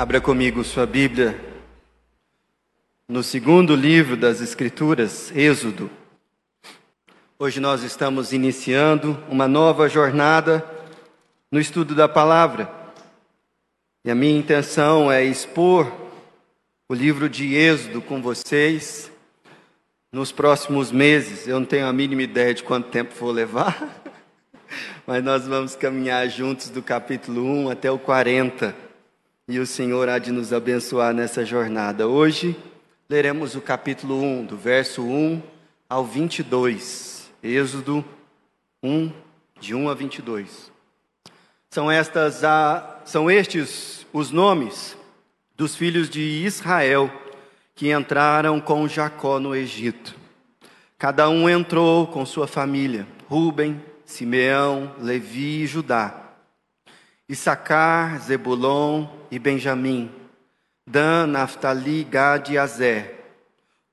Abra comigo sua Bíblia no segundo livro das Escrituras, Êxodo. Hoje nós estamos iniciando uma nova jornada no estudo da palavra. E a minha intenção é expor o livro de Êxodo com vocês nos próximos meses. Eu não tenho a mínima ideia de quanto tempo vou levar, mas nós vamos caminhar juntos do capítulo 1 até o 40 e o Senhor há de nos abençoar nessa jornada. Hoje leremos o capítulo 1, do verso 1 ao 22. Êxodo 1, de 1 a 22. São, estas, são estes os nomes dos filhos de Israel que entraram com Jacó no Egito. Cada um entrou com sua família: Ruben, Simeão, Levi e Judá. Issacar, Zebulon e Benjamim, Dan, Naftali, Gad e Azer,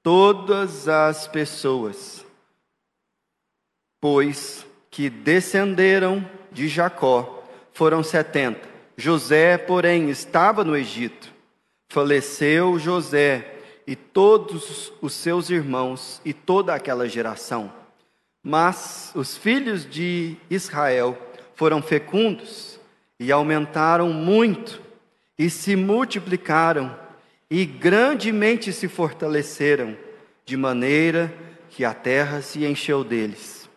todas as pessoas, pois que descenderam de Jacó foram setenta. José, porém, estava no Egito. Faleceu José e todos os seus irmãos e toda aquela geração. Mas os filhos de Israel foram fecundos e aumentaram muito, e se multiplicaram, e grandemente se fortaleceram, de maneira que a terra se encheu deles.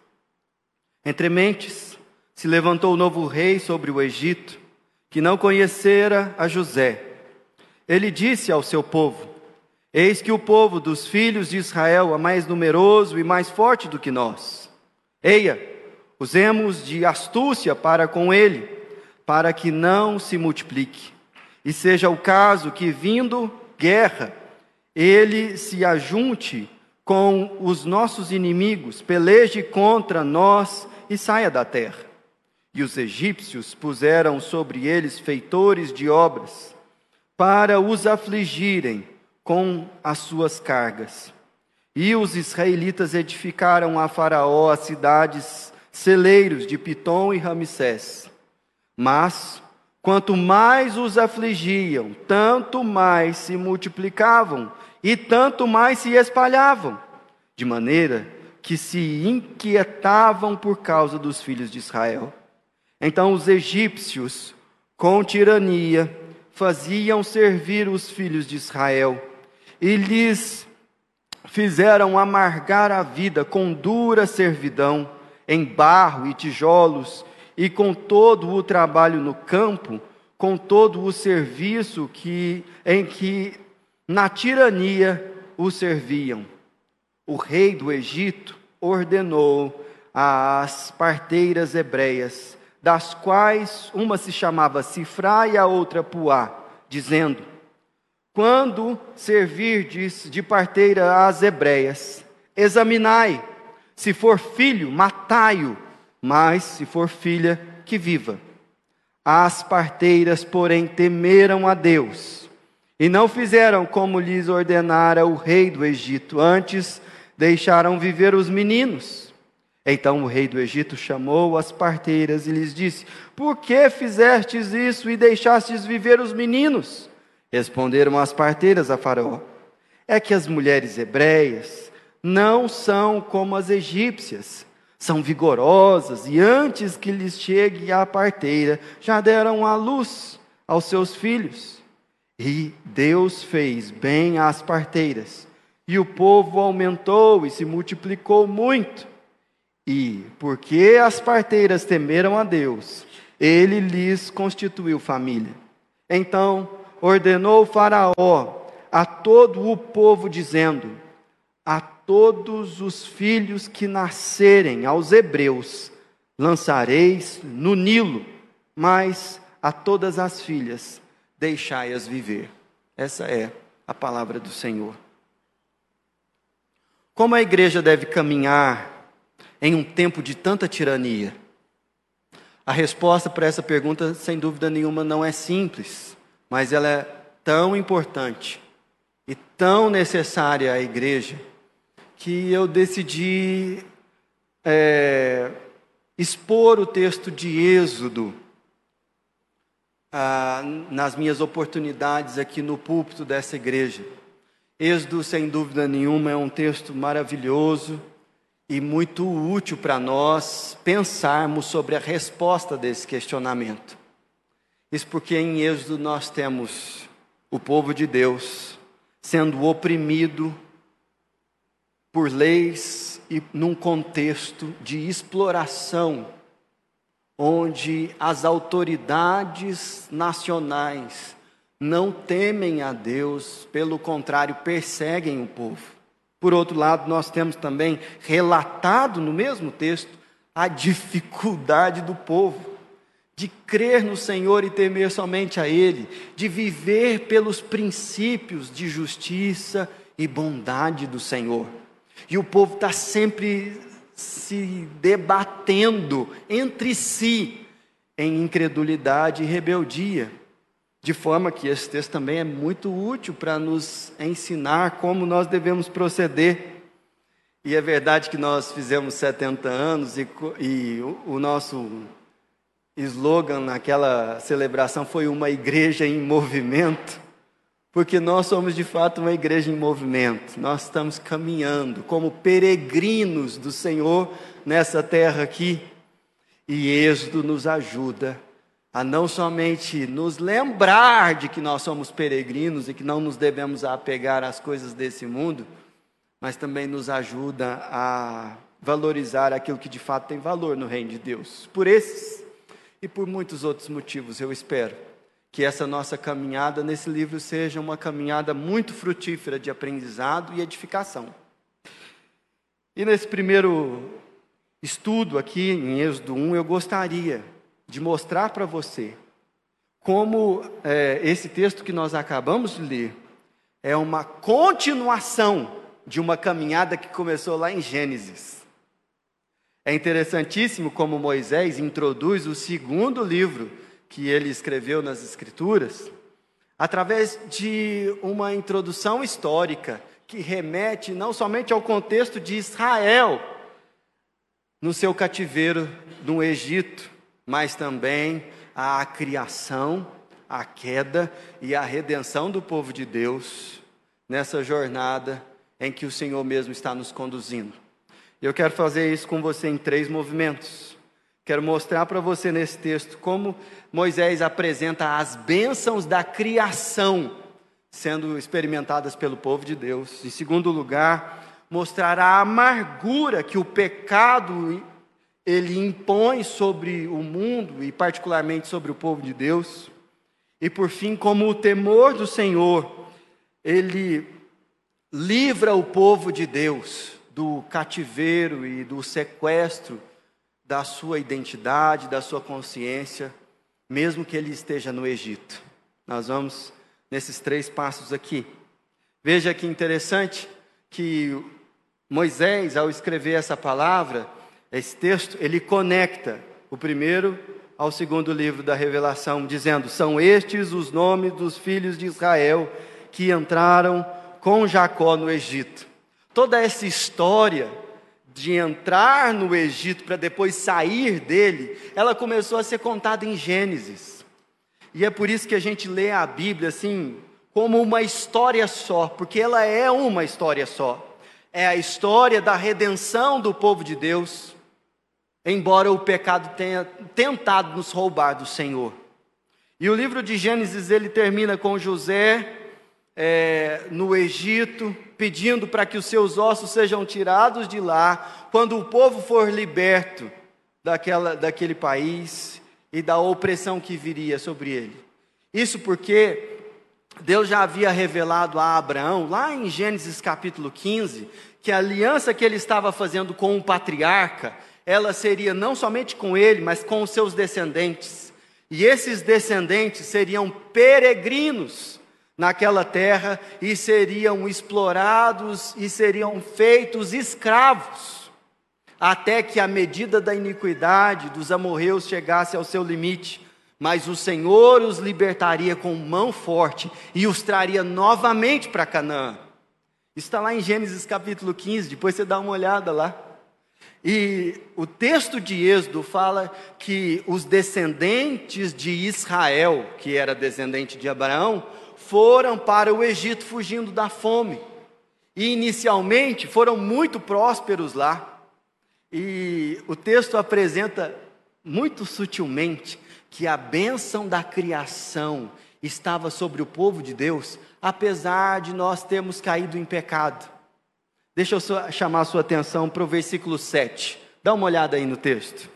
Entre mentes, se levantou o novo rei sobre o Egito, que não conhecera a José. Ele disse ao seu povo: Eis que o povo dos filhos de Israel é mais numeroso e mais forte do que nós. Eia, usemos de astúcia para com ele para que não se multiplique. E seja o caso que, vindo guerra, ele se ajunte com os nossos inimigos, peleje contra nós e saia da terra. E os egípcios puseram sobre eles feitores de obras, para os afligirem com as suas cargas. E os israelitas edificaram a Faraó as cidades celeiros de Pitom e Ramsés mas, quanto mais os afligiam, tanto mais se multiplicavam e tanto mais se espalhavam, de maneira que se inquietavam por causa dos filhos de Israel. Então os egípcios, com tirania, faziam servir os filhos de Israel e lhes fizeram amargar a vida com dura servidão, em barro e tijolos, e com todo o trabalho no campo, com todo o serviço que em que na tirania o serviam. O rei do Egito ordenou às parteiras hebreias, das quais uma se chamava Sifrá e a outra Puá, dizendo: Quando servirdes de parteira às hebreias, examinai, se for filho, matai-o mas se for filha, que viva. As parteiras, porém, temeram a Deus e não fizeram como lhes ordenara o rei do Egito, antes deixaram viver os meninos. Então o rei do Egito chamou as parteiras e lhes disse: Por que fizestes isso e deixastes viver os meninos? Responderam as parteiras a Faraó: É que as mulheres hebreias não são como as egípcias são vigorosas e antes que lhes chegue a parteira, já deram a luz aos seus filhos. E Deus fez bem às parteiras, e o povo aumentou e se multiplicou muito. E, porque as parteiras temeram a Deus, ele lhes constituiu família. Então ordenou Faraó a todo o povo, dizendo: A todos os filhos que nascerem aos hebreus lançareis no Nilo, mas a todas as filhas deixai-as viver. Essa é a palavra do Senhor. Como a igreja deve caminhar em um tempo de tanta tirania? A resposta para essa pergunta, sem dúvida nenhuma, não é simples, mas ela é tão importante e tão necessária à igreja que eu decidi é, expor o texto de Êxodo ah, nas minhas oportunidades aqui no púlpito dessa igreja. Êxodo, sem dúvida nenhuma, é um texto maravilhoso e muito útil para nós pensarmos sobre a resposta desse questionamento. Isso porque em Êxodo nós temos o povo de Deus sendo oprimido por leis e num contexto de exploração onde as autoridades nacionais não temem a Deus, pelo contrário, perseguem o povo. Por outro lado, nós temos também relatado no mesmo texto a dificuldade do povo de crer no Senhor e temer somente a Ele, de viver pelos princípios de justiça e bondade do Senhor. E o povo está sempre se debatendo entre si em incredulidade e rebeldia. De forma que esse texto também é muito útil para nos ensinar como nós devemos proceder. E é verdade que nós fizemos 70 anos e, e o, o nosso slogan naquela celebração foi uma igreja em movimento. Porque nós somos de fato uma igreja em movimento, nós estamos caminhando como peregrinos do Senhor nessa terra aqui, e Êxodo nos ajuda a não somente nos lembrar de que nós somos peregrinos e que não nos devemos apegar às coisas desse mundo, mas também nos ajuda a valorizar aquilo que de fato tem valor no reino de Deus. Por esses e por muitos outros motivos, eu espero que essa nossa caminhada nesse livro seja uma caminhada muito frutífera de aprendizado e edificação. E nesse primeiro estudo aqui em Êxodo 1, eu gostaria de mostrar para você como é, esse texto que nós acabamos de ler é uma continuação de uma caminhada que começou lá em Gênesis. É interessantíssimo como Moisés introduz o segundo livro que ele escreveu nas Escrituras, através de uma introdução histórica que remete não somente ao contexto de Israel no seu cativeiro no Egito, mas também à criação, à queda e à redenção do povo de Deus nessa jornada em que o Senhor mesmo está nos conduzindo. Eu quero fazer isso com você em três movimentos. Quero mostrar para você nesse texto como Moisés apresenta as bênçãos da criação sendo experimentadas pelo povo de Deus. Em segundo lugar, mostrar a amargura que o pecado ele impõe sobre o mundo e particularmente sobre o povo de Deus. E por fim, como o temor do Senhor, ele livra o povo de Deus do cativeiro e do sequestro da sua identidade, da sua consciência, mesmo que ele esteja no Egito. Nós vamos nesses três passos aqui. Veja que interessante que Moisés, ao escrever essa palavra, esse texto, ele conecta o primeiro ao segundo livro da Revelação, dizendo: São estes os nomes dos filhos de Israel que entraram com Jacó no Egito. Toda essa história de entrar no Egito para depois sair dele, ela começou a ser contada em Gênesis. E é por isso que a gente lê a Bíblia assim, como uma história só, porque ela é uma história só. É a história da redenção do povo de Deus, embora o pecado tenha tentado nos roubar do Senhor. E o livro de Gênesis ele termina com José é, no Egito, pedindo para que os seus ossos sejam tirados de lá, quando o povo for liberto daquela, daquele país e da opressão que viria sobre ele. Isso porque Deus já havia revelado a Abraão, lá em Gênesis capítulo 15, que a aliança que ele estava fazendo com o patriarca, ela seria não somente com ele, mas com os seus descendentes. E esses descendentes seriam peregrinos naquela terra e seriam explorados e seriam feitos escravos, até que a medida da iniquidade dos amorreus chegasse ao seu limite. Mas o Senhor os libertaria com mão forte e os traria novamente para Canaã. Está lá em Gênesis capítulo 15, depois você dá uma olhada lá. E o texto de Êxodo fala que os descendentes de Israel, que era descendente de Abraão, foram para o Egito fugindo da fome. E inicialmente foram muito prósperos lá. E o texto apresenta muito sutilmente que a bênção da criação estava sobre o povo de Deus, apesar de nós termos caído em pecado. Deixa eu chamar a sua atenção para o versículo 7. Dá uma olhada aí no texto.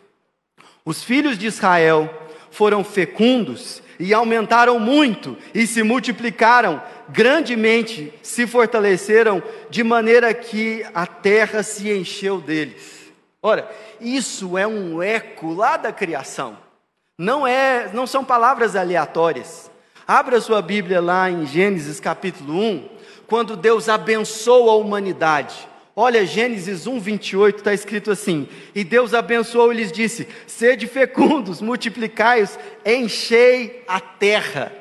Os filhos de Israel foram fecundos e aumentaram muito e se multiplicaram grandemente, se fortaleceram de maneira que a terra se encheu deles. Ora, isso é um eco lá da criação. Não é, não são palavras aleatórias. Abra sua Bíblia lá em Gênesis capítulo 1, quando Deus abençoa a humanidade. Olha, Gênesis 1, 28, está escrito assim: E Deus abençoou e lhes disse: Sede fecundos, multiplicai-os, enchei a terra.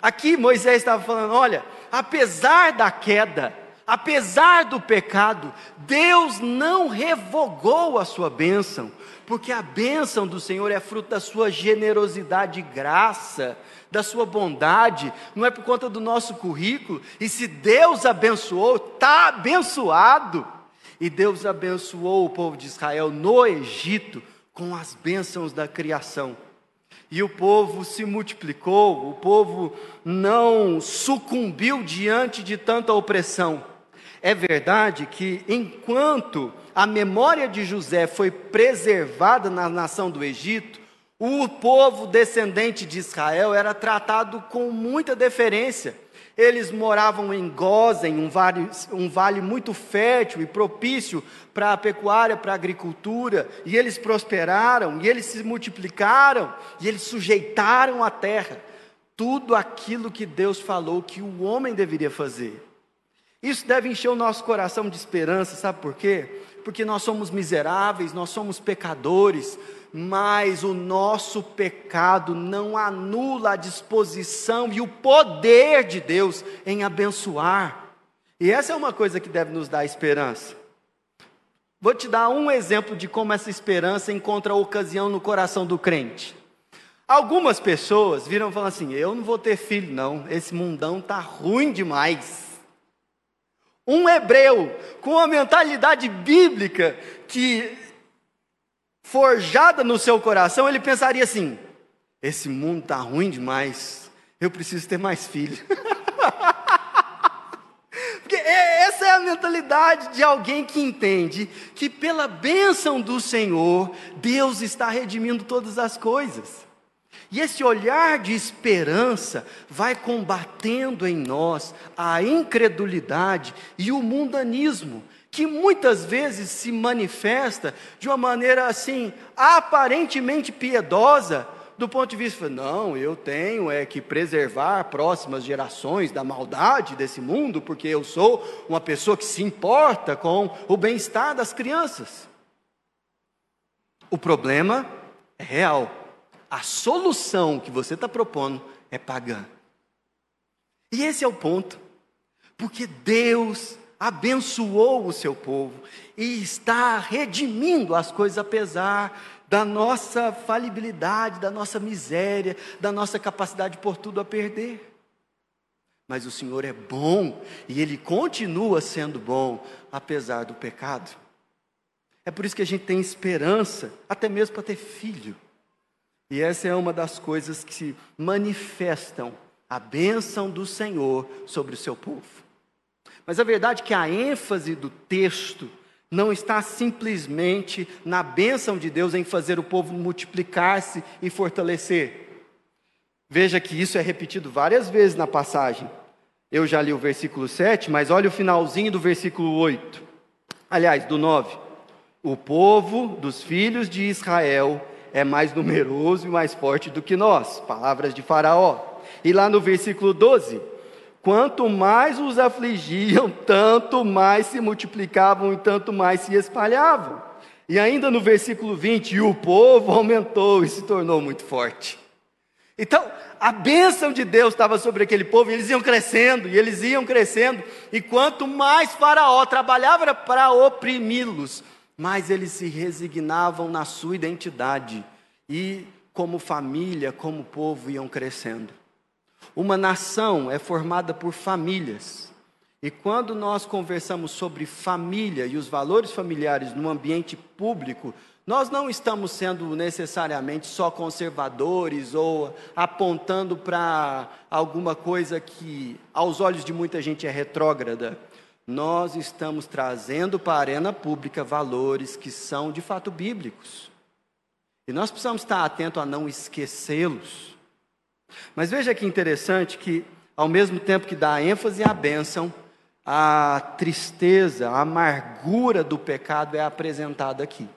Aqui Moisés estava falando: olha, apesar da queda, apesar do pecado, Deus não revogou a sua bênção, porque a bênção do Senhor é fruto da sua generosidade e graça da sua bondade, não é por conta do nosso currículo. E se Deus abençoou, está abençoado. E Deus abençoou o povo de Israel no Egito com as bênçãos da criação. E o povo se multiplicou, o povo não sucumbiu diante de tanta opressão. É verdade que enquanto a memória de José foi preservada na nação do Egito, o povo descendente de Israel era tratado com muita deferência. Eles moravam em Gozen, um vale, um vale muito fértil e propício para a pecuária, para a agricultura, e eles prosperaram, e eles se multiplicaram, e eles sujeitaram a terra. Tudo aquilo que Deus falou que o homem deveria fazer. Isso deve encher o nosso coração de esperança, sabe por quê? Porque nós somos miseráveis, nós somos pecadores, mas o nosso pecado não anula a disposição e o poder de Deus em abençoar. E essa é uma coisa que deve nos dar esperança. Vou te dar um exemplo de como essa esperança encontra ocasião no coração do crente. Algumas pessoas viram e falam assim: Eu não vou ter filho, não, esse mundão tá ruim demais. Um hebreu com uma mentalidade bíblica que forjada no seu coração, ele pensaria assim: esse mundo está ruim demais, eu preciso ter mais filhos. Porque é, essa é a mentalidade de alguém que entende que pela bênção do Senhor, Deus está redimindo todas as coisas. E esse olhar de esperança vai combatendo em nós a incredulidade e o mundanismo, que muitas vezes se manifesta de uma maneira assim, aparentemente piedosa, do ponto de vista, não, eu tenho é que preservar próximas gerações da maldade desse mundo, porque eu sou uma pessoa que se importa com o bem-estar das crianças. O problema é real. A solução que você está propondo é pagã. E esse é o ponto. Porque Deus abençoou o seu povo e está redimindo as coisas apesar da nossa falibilidade, da nossa miséria, da nossa capacidade de pôr tudo a perder. Mas o Senhor é bom e Ele continua sendo bom, apesar do pecado. É por isso que a gente tem esperança, até mesmo para ter filho. E essa é uma das coisas que se manifestam a bênção do Senhor sobre o seu povo. Mas a verdade é que a ênfase do texto não está simplesmente na bênção de Deus em fazer o povo multiplicar-se e fortalecer. Veja que isso é repetido várias vezes na passagem. Eu já li o versículo 7, mas olha o finalzinho do versículo 8. Aliás, do 9. O povo dos filhos de Israel é mais numeroso e mais forte do que nós. Palavras de Faraó. E lá no versículo 12, Quanto mais os afligiam, tanto mais se multiplicavam e tanto mais se espalhavam. E ainda no versículo 20, e o povo aumentou e se tornou muito forte. Então, a bênção de Deus estava sobre aquele povo, e eles iam crescendo, e eles iam crescendo, e quanto mais Faraó trabalhava para oprimi-los, mais eles se resignavam na sua identidade e, como família, como povo, iam crescendo. Uma nação é formada por famílias. E quando nós conversamos sobre família e os valores familiares no ambiente público, nós não estamos sendo necessariamente só conservadores ou apontando para alguma coisa que, aos olhos de muita gente, é retrógrada. Nós estamos trazendo para a arena pública valores que são de fato bíblicos. E nós precisamos estar atentos a não esquecê-los. Mas veja que interessante que, ao mesmo tempo que dá ênfase à bênção, a tristeza, a amargura do pecado é apresentada aqui.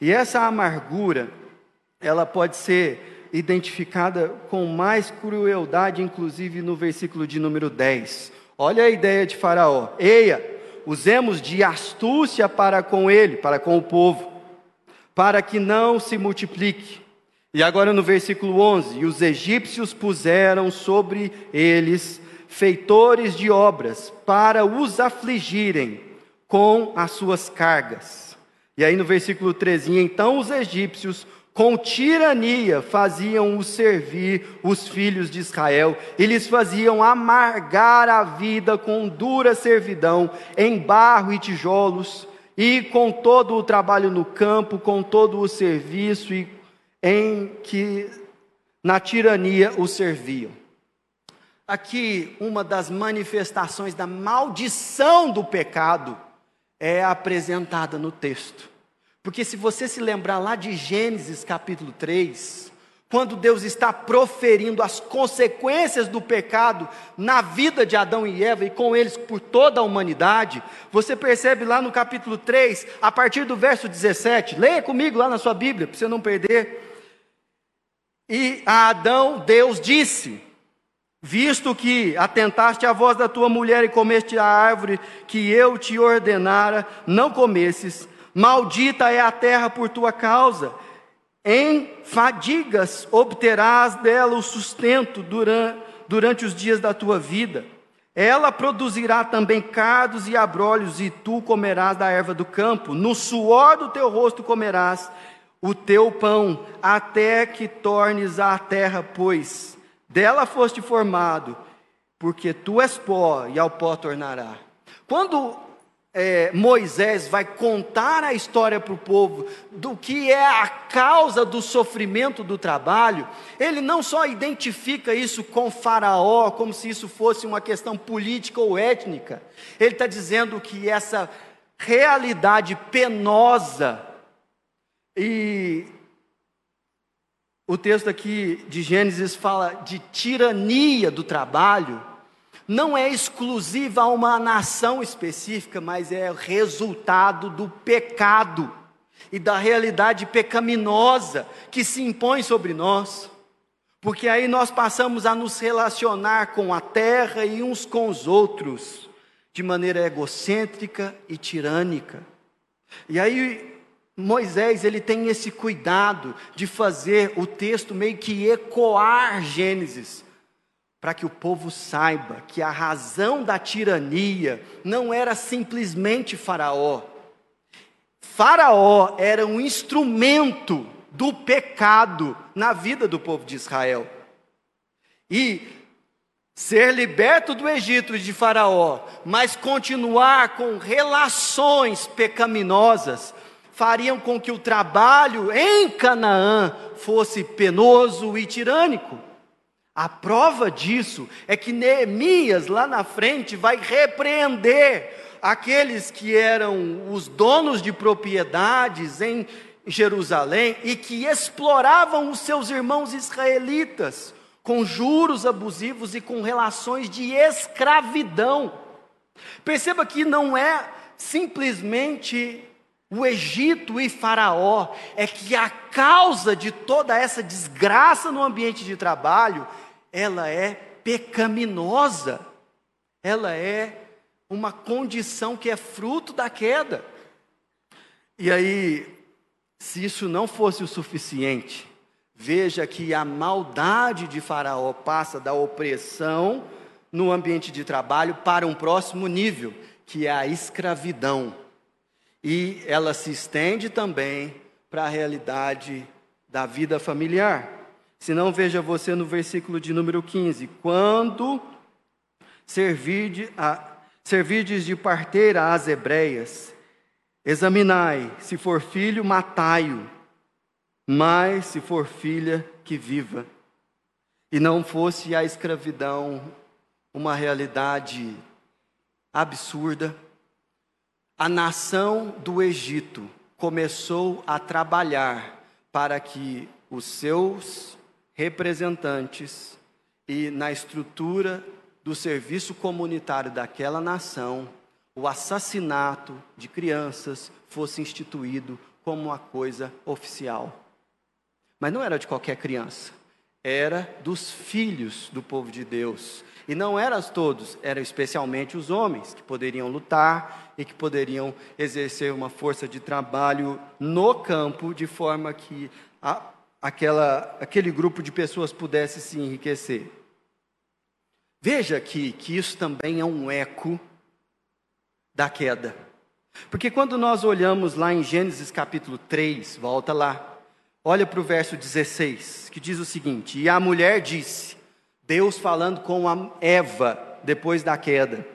E essa amargura, ela pode ser identificada com mais crueldade, inclusive no versículo de número 10. Olha a ideia de Faraó: Eia, usemos de astúcia para com ele, para com o povo, para que não se multiplique. E agora no versículo 11: E os egípcios puseram sobre eles feitores de obras, para os afligirem com as suas cargas. E aí no versículo 13: Então os egípcios com tirania faziam os servir os filhos de Israel, eles faziam amargar a vida com dura servidão, em barro e tijolos, e com todo o trabalho no campo, com todo o serviço e em que na tirania os serviam. Aqui, uma das manifestações da maldição do pecado é apresentada no texto. Porque se você se lembrar lá de Gênesis capítulo 3, quando Deus está proferindo as consequências do pecado na vida de Adão e Eva e com eles por toda a humanidade, você percebe lá no capítulo 3, a partir do verso 17, leia comigo lá na sua Bíblia, para você não perder. E a Adão, Deus disse: Visto que atentaste à voz da tua mulher e comeste a árvore que eu te ordenara, não comesses, Maldita é a terra por tua causa. Em fadigas obterás dela o sustento durante, durante os dias da tua vida. Ela produzirá também cardos e abrolhos, e tu comerás da erva do campo. No suor do teu rosto comerás o teu pão, até que tornes a terra, pois dela foste formado, porque tu és pó, e ao pó tornará. Quando é, Moisés vai contar a história para o povo do que é a causa do sofrimento do trabalho, ele não só identifica isso com Faraó, como se isso fosse uma questão política ou étnica, ele está dizendo que essa realidade penosa, e o texto aqui de Gênesis fala de tirania do trabalho, não é exclusiva a uma nação específica, mas é resultado do pecado e da realidade pecaminosa que se impõe sobre nós. Porque aí nós passamos a nos relacionar com a terra e uns com os outros de maneira egocêntrica e tirânica. E aí Moisés, ele tem esse cuidado de fazer o texto meio que ecoar Gênesis para que o povo saiba que a razão da tirania não era simplesmente Faraó. Faraó era um instrumento do pecado na vida do povo de Israel. E ser liberto do Egito de Faraó, mas continuar com relações pecaminosas, fariam com que o trabalho em Canaã fosse penoso e tirânico. A prova disso é que Neemias, lá na frente, vai repreender aqueles que eram os donos de propriedades em Jerusalém e que exploravam os seus irmãos israelitas com juros abusivos e com relações de escravidão. Perceba que não é simplesmente o Egito e Faraó, é que a causa de toda essa desgraça no ambiente de trabalho ela é pecaminosa, ela é uma condição que é fruto da queda. E aí, se isso não fosse o suficiente, veja que a maldade de Faraó passa da opressão no ambiente de trabalho para um próximo nível, que é a escravidão. E ela se estende também para a realidade da vida familiar. Se não, veja você no versículo de número 15: quando servirdes, a, de parteira às hebreias, examinai, se for filho, matai-o, mas se for filha, que viva. E não fosse a escravidão uma realidade absurda, a nação do Egito começou a trabalhar para que os seus representantes e na estrutura do serviço comunitário daquela nação, o assassinato de crianças fosse instituído como uma coisa oficial. Mas não era de qualquer criança, era dos filhos do povo de Deus. E não eram todos, eram especialmente os homens que poderiam lutar e que poderiam exercer uma força de trabalho no campo de forma que a, aquela, aquele grupo de pessoas pudesse se enriquecer. Veja aqui que isso também é um eco da queda. Porque quando nós olhamos lá em Gênesis capítulo 3, volta lá, olha para o verso 16, que diz o seguinte: E a mulher disse, Deus falando com a Eva depois da queda: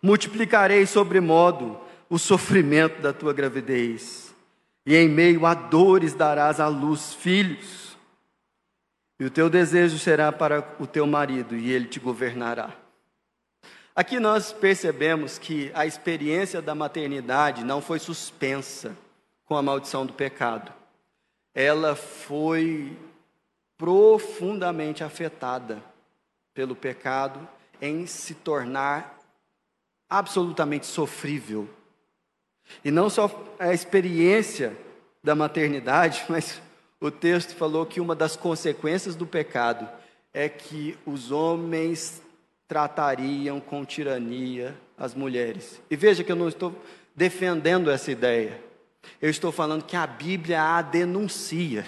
Multiplicarei sobremodo o sofrimento da tua gravidez, e em meio a dores darás à luz filhos. E o teu desejo será para o teu marido, e ele te governará. Aqui nós percebemos que a experiência da maternidade não foi suspensa com a maldição do pecado. Ela foi profundamente afetada pelo pecado em se tornar absolutamente sofrível. E não só a experiência da maternidade, mas o texto falou que uma das consequências do pecado é que os homens tratariam com tirania as mulheres. E veja que eu não estou defendendo essa ideia. Eu estou falando que a Bíblia a denuncia.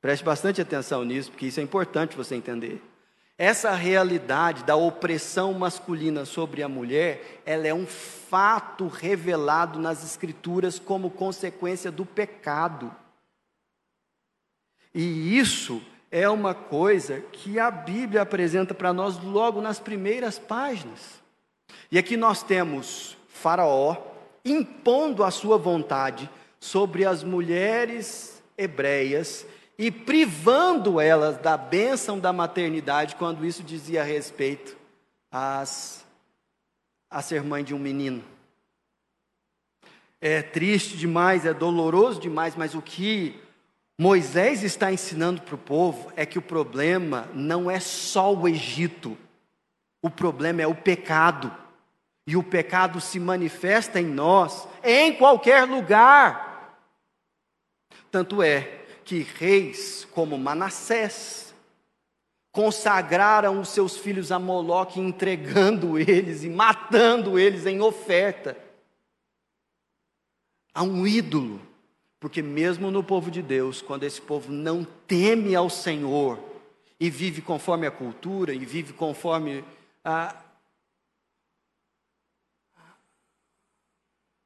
Preste bastante atenção nisso, porque isso é importante você entender. Essa realidade da opressão masculina sobre a mulher, ela é um fato revelado nas Escrituras como consequência do pecado. E isso é uma coisa que a Bíblia apresenta para nós logo nas primeiras páginas. E aqui nós temos Faraó impondo a sua vontade sobre as mulheres hebreias e privando elas da bênção da maternidade, quando isso dizia respeito às, a ser mãe de um menino. É triste demais, é doloroso demais, mas o que Moisés está ensinando para o povo é que o problema não é só o Egito, o problema é o pecado. E o pecado se manifesta em nós, em qualquer lugar. Tanto é que reis como Manassés consagraram os seus filhos a Moloque, entregando eles e matando eles em oferta a um ídolo. Porque mesmo no povo de Deus, quando esse povo não teme ao Senhor e vive conforme a cultura e vive conforme a,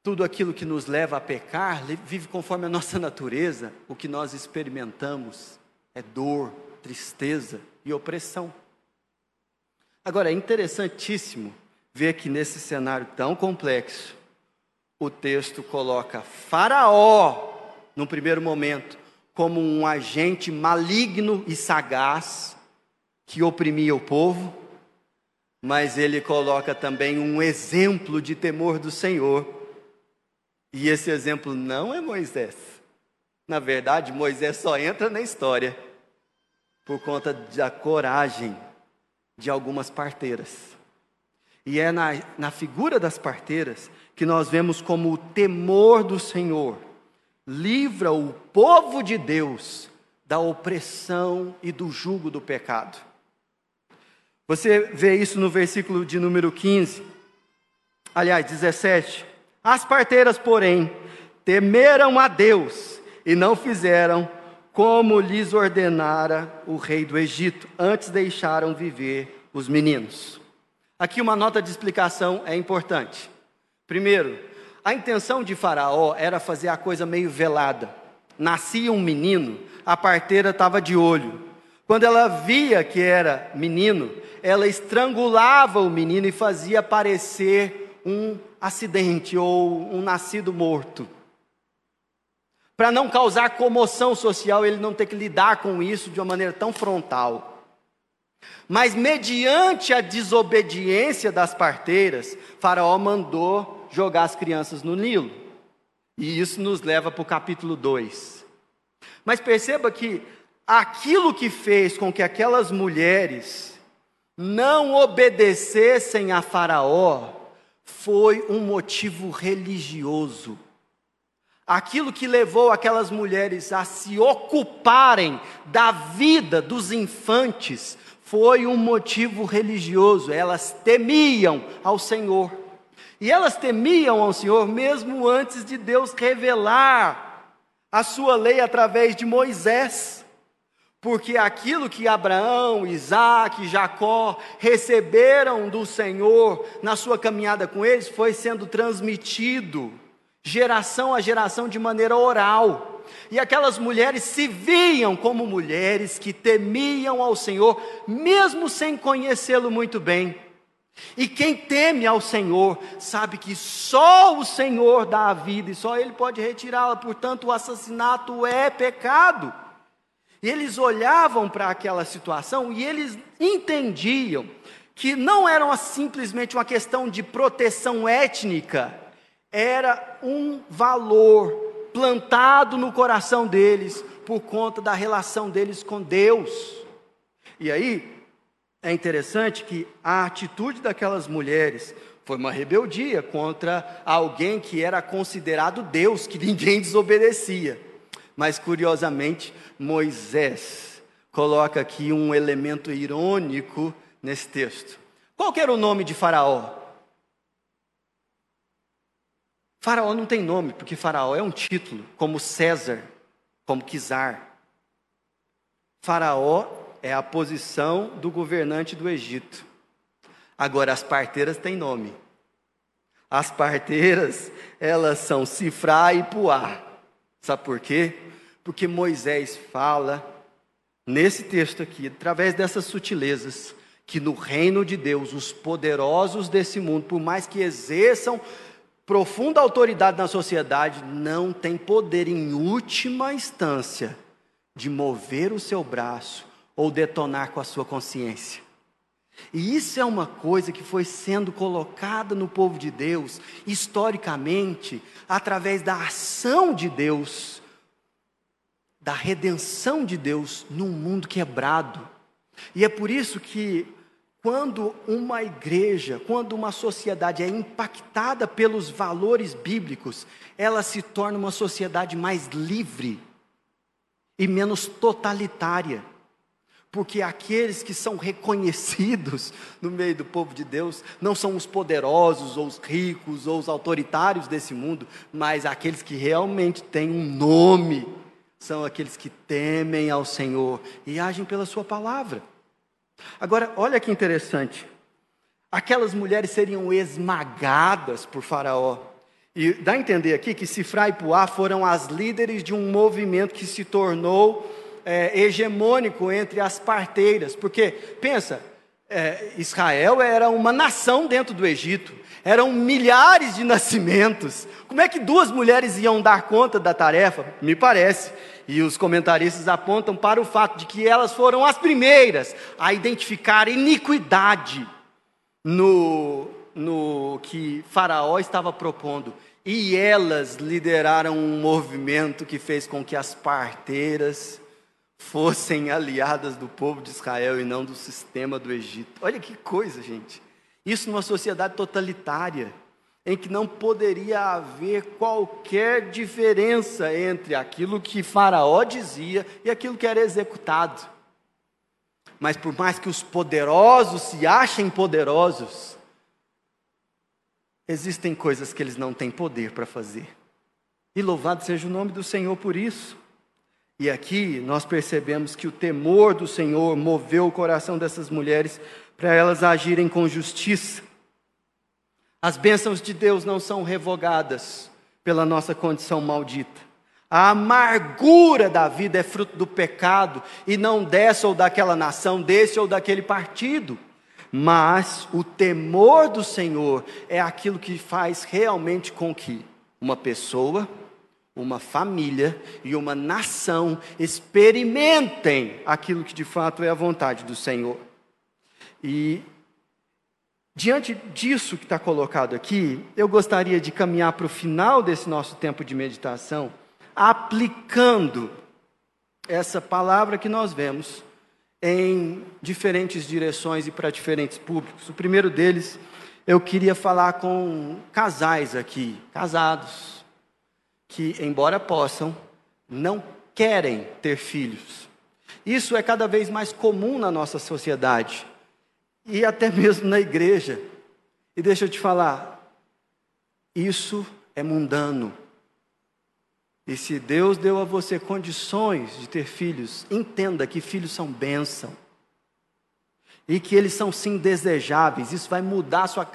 tudo aquilo que nos leva a pecar, vive conforme a nossa natureza, o que nós experimentamos é dor, tristeza e opressão. Agora, é interessantíssimo ver que nesse cenário tão complexo, o texto coloca Faraó no primeiro momento, como um agente maligno e sagaz que oprimia o povo, mas ele coloca também um exemplo de temor do Senhor. E esse exemplo não é Moisés. Na verdade, Moisés só entra na história por conta da coragem de algumas parteiras. E é na, na figura das parteiras que nós vemos como o temor do Senhor livra o povo de Deus da opressão e do jugo do pecado. Você vê isso no versículo de número 15, aliás, 17. As parteiras, porém, temeram a Deus e não fizeram como lhes ordenara o rei do Egito, antes deixaram viver os meninos. Aqui uma nota de explicação é importante. Primeiro, A intenção de Faraó era fazer a coisa meio velada. Nascia um menino, a parteira estava de olho. Quando ela via que era menino, ela estrangulava o menino e fazia parecer um acidente ou um nascido morto. Para não causar comoção social, ele não ter que lidar com isso de uma maneira tão frontal. Mas, mediante a desobediência das parteiras, Faraó mandou jogar as crianças no Nilo. E isso nos leva para o capítulo 2. Mas perceba que aquilo que fez com que aquelas mulheres não obedecessem a Faraó foi um motivo religioso. Aquilo que levou aquelas mulheres a se ocuparem da vida dos infantes foi um motivo religioso. Elas temiam ao Senhor. E elas temiam ao Senhor mesmo antes de Deus revelar a sua lei através de Moisés porque aquilo que Abraão, Isaac, Jacó receberam do Senhor na sua caminhada com eles foi sendo transmitido geração a geração de maneira oral. E aquelas mulheres se viam como mulheres que temiam ao Senhor, mesmo sem conhecê-lo muito bem. E quem teme ao Senhor sabe que só o Senhor dá a vida e só Ele pode retirá-la, portanto, o assassinato é pecado. E eles olhavam para aquela situação e eles entendiam que não era simplesmente uma questão de proteção étnica, era um valor plantado no coração deles por conta da relação deles com Deus. E aí é interessante que a atitude daquelas mulheres foi uma rebeldia contra alguém que era considerado Deus, que ninguém desobedecia. Mas curiosamente, Moisés coloca aqui um elemento irônico nesse texto. Qual era o nome de Faraó? Faraó não tem nome, porque Faraó é um título, como César, como Quizar. Faraó é a posição do governante do Egito. Agora, as parteiras têm nome. As parteiras, elas são Cifrá e Puá. Sabe por quê? Porque Moisés fala nesse texto aqui, através dessas sutilezas, que no reino de Deus, os poderosos desse mundo, por mais que exerçam profunda autoridade na sociedade, não têm poder, em última instância, de mover o seu braço ou detonar com a sua consciência. E isso é uma coisa que foi sendo colocada no povo de Deus, historicamente, através da ação de Deus da redenção de Deus num mundo quebrado. E é por isso que, quando uma igreja, quando uma sociedade é impactada pelos valores bíblicos, ela se torna uma sociedade mais livre e menos totalitária. Porque aqueles que são reconhecidos no meio do povo de Deus não são os poderosos, ou os ricos, ou os autoritários desse mundo, mas aqueles que realmente têm um nome são aqueles que temem ao Senhor e agem pela Sua palavra. Agora, olha que interessante. Aquelas mulheres seriam esmagadas por Faraó. E dá a entender aqui que Sifra e Puá foram as líderes de um movimento que se tornou é, hegemônico entre as parteiras. Porque, pensa, é, Israel era uma nação dentro do Egito, eram milhares de nascimentos. Como é que duas mulheres iam dar conta da tarefa? Me parece. E os comentaristas apontam para o fato de que elas foram as primeiras a identificar iniquidade no, no que Faraó estava propondo. E elas lideraram um movimento que fez com que as parteiras fossem aliadas do povo de Israel e não do sistema do Egito. Olha que coisa, gente. Isso numa sociedade totalitária em que não poderia haver qualquer diferença entre aquilo que Faraó dizia e aquilo que era executado. Mas por mais que os poderosos se achem poderosos, existem coisas que eles não têm poder para fazer. E louvado seja o nome do Senhor por isso. E aqui nós percebemos que o temor do Senhor moveu o coração dessas mulheres para elas agirem com justiça. As bênçãos de Deus não são revogadas pela nossa condição maldita. A amargura da vida é fruto do pecado e não dessa ou daquela nação, desse ou daquele partido. Mas o temor do Senhor é aquilo que faz realmente com que uma pessoa, uma família e uma nação experimentem aquilo que de fato é a vontade do Senhor. E diante disso que está colocado aqui, eu gostaria de caminhar para o final desse nosso tempo de meditação, aplicando essa palavra que nós vemos em diferentes direções e para diferentes públicos. O primeiro deles, eu queria falar com casais aqui, casados, que, embora possam, não querem ter filhos. Isso é cada vez mais comum na nossa sociedade e até mesmo na igreja. E deixa eu te falar, isso é mundano. E se Deus deu a você condições de ter filhos, entenda que filhos são bênção. E que eles são sim desejáveis. Isso vai mudar a sua,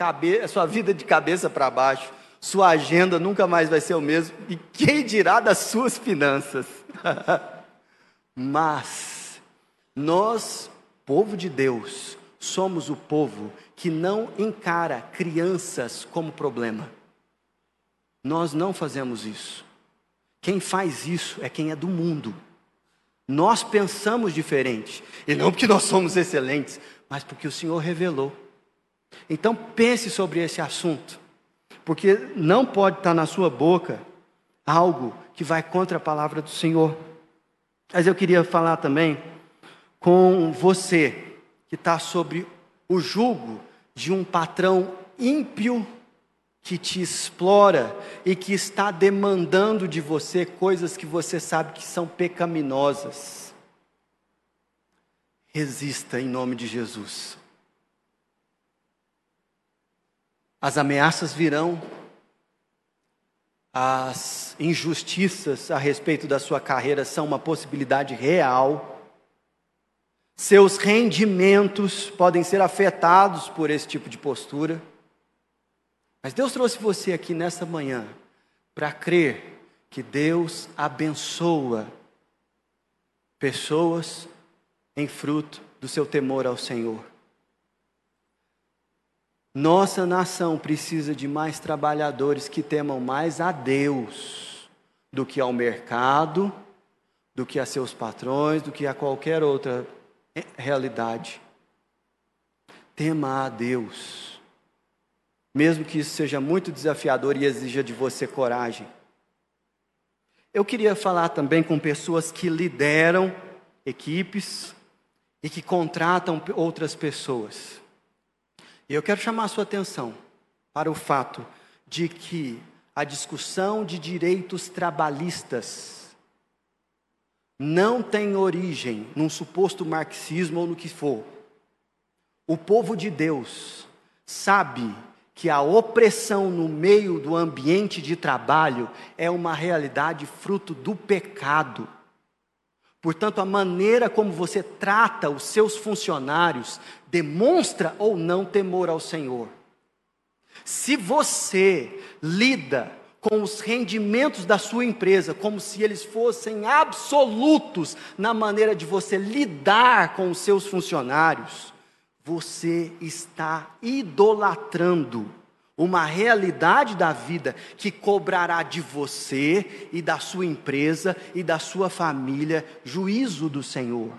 sua vida de cabeça para baixo. Sua agenda nunca mais vai ser o mesmo. E quem dirá das suas finanças? Mas nós, povo de Deus, somos o povo que não encara crianças como problema. Nós não fazemos isso. Quem faz isso é quem é do mundo. Nós pensamos diferente, e não porque nós somos excelentes, mas porque o Senhor revelou. Então pense sobre esse assunto, porque não pode estar na sua boca algo que vai contra a palavra do Senhor. Mas eu queria falar também com você que está sobre o jugo de um patrão ímpio que te explora e que está demandando de você coisas que você sabe que são pecaminosas. Resista em nome de Jesus. As ameaças virão, as injustiças a respeito da sua carreira são uma possibilidade real. Seus rendimentos podem ser afetados por esse tipo de postura. Mas Deus trouxe você aqui nessa manhã para crer que Deus abençoa pessoas em fruto do seu temor ao Senhor. Nossa nação precisa de mais trabalhadores que temam mais a Deus do que ao mercado, do que a seus patrões, do que a qualquer outra realidade. Tema a Deus mesmo que isso seja muito desafiador e exija de você coragem. Eu queria falar também com pessoas que lideram equipes e que contratam outras pessoas. E eu quero chamar a sua atenção para o fato de que a discussão de direitos trabalhistas não tem origem num suposto marxismo ou no que for. O povo de Deus sabe que a opressão no meio do ambiente de trabalho é uma realidade fruto do pecado. Portanto, a maneira como você trata os seus funcionários demonstra ou não temor ao Senhor. Se você lida com os rendimentos da sua empresa como se eles fossem absolutos na maneira de você lidar com os seus funcionários, você está idolatrando uma realidade da vida que cobrará de você e da sua empresa e da sua família juízo do Senhor.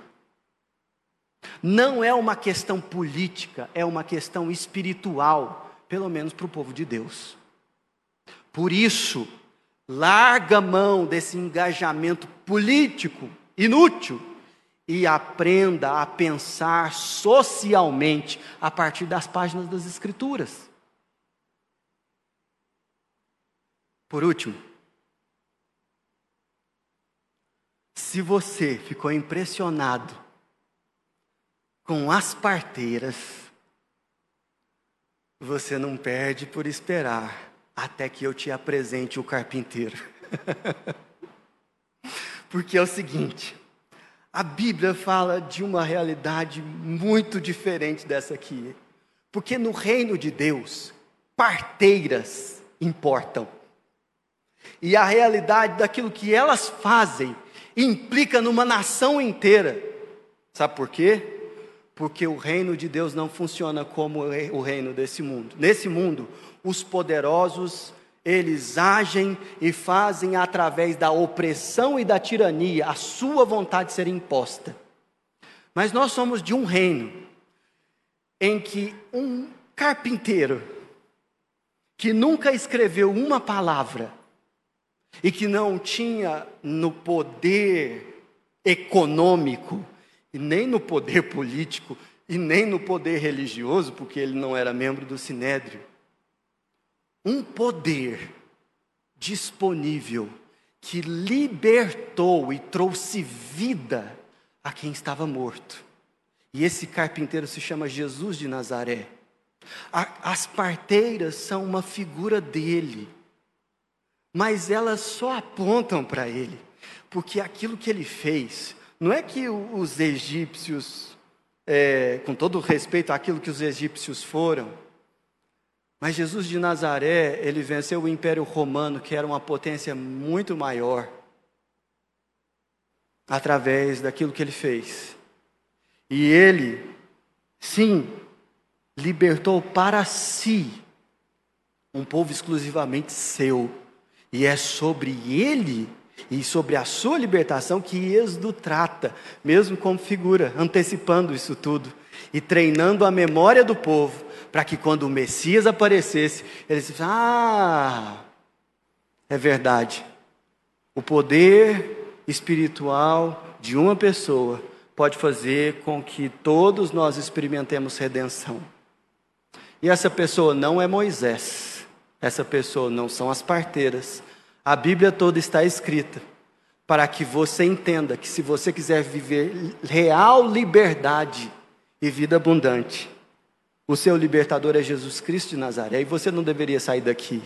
Não é uma questão política, é uma questão espiritual, pelo menos para o povo de Deus. Por isso, larga mão desse engajamento político inútil e aprenda a pensar socialmente a partir das páginas das Escrituras. Por último, se você ficou impressionado com as parteiras, você não perde por esperar até que eu te apresente o carpinteiro. Porque é o seguinte, a Bíblia fala de uma realidade muito diferente dessa aqui. Porque no reino de Deus, parteiras importam. E a realidade daquilo que elas fazem implica numa nação inteira. Sabe por quê? Porque o reino de Deus não funciona como o reino desse mundo. Nesse mundo, os poderosos, eles agem e fazem através da opressão e da tirania a sua vontade ser imposta. Mas nós somos de um reino em que um carpinteiro que nunca escreveu uma palavra e que não tinha no poder econômico, e nem no poder político, e nem no poder religioso, porque ele não era membro do sinédrio, um poder disponível que libertou e trouxe vida a quem estava morto. E esse carpinteiro se chama Jesus de Nazaré. as parteiras são uma figura dele mas elas só apontam para ele, porque aquilo que ele fez, não é que os egípcios, é, com todo respeito àquilo que os egípcios foram, mas Jesus de Nazaré, ele venceu o Império Romano, que era uma potência muito maior, através daquilo que ele fez. E ele, sim, libertou para si um povo exclusivamente seu e é sobre ele e sobre a sua libertação que Êxodo trata, mesmo como figura, antecipando isso tudo e treinando a memória do povo, para que quando o Messias aparecesse, eles dissessem: Ah, é verdade. O poder espiritual de uma pessoa pode fazer com que todos nós experimentemos redenção. E essa pessoa não é Moisés. Essa pessoa não são as parteiras. A Bíblia toda está escrita para que você entenda que se você quiser viver real liberdade e vida abundante, o seu libertador é Jesus Cristo de Nazaré e você não deveria sair daqui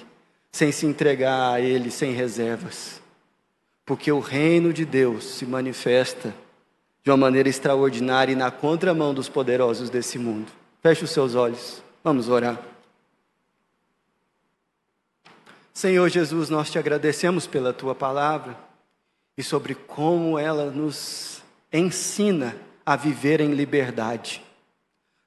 sem se entregar a Ele sem reservas, porque o reino de Deus se manifesta de uma maneira extraordinária e na contramão dos poderosos desse mundo. Feche os seus olhos, vamos orar. Senhor Jesus, nós te agradecemos pela tua palavra e sobre como ela nos ensina a viver em liberdade.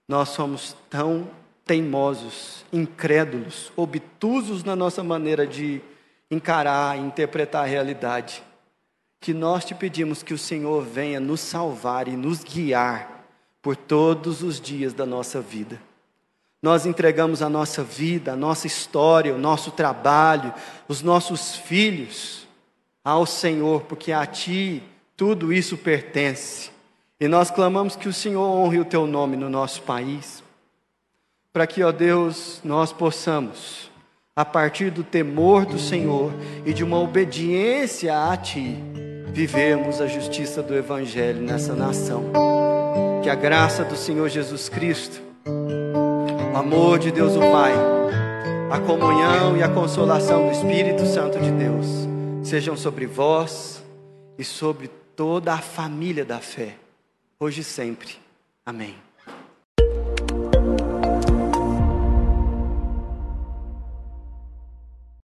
Nós somos tão teimosos, incrédulos, obtusos na nossa maneira de encarar e interpretar a realidade, que nós te pedimos que o Senhor venha nos salvar e nos guiar por todos os dias da nossa vida. Nós entregamos a nossa vida, a nossa história, o nosso trabalho, os nossos filhos ao Senhor, porque a Ti tudo isso pertence. E nós clamamos que o Senhor honre o Teu nome no nosso país, para que, ó Deus, nós possamos, a partir do temor do Senhor e de uma obediência a Ti, vivermos a justiça do Evangelho nessa nação. Que a graça do Senhor Jesus Cristo o amor de Deus o Pai, a comunhão e a consolação do Espírito Santo de Deus sejam sobre vós e sobre toda a família da fé, hoje e sempre. Amém.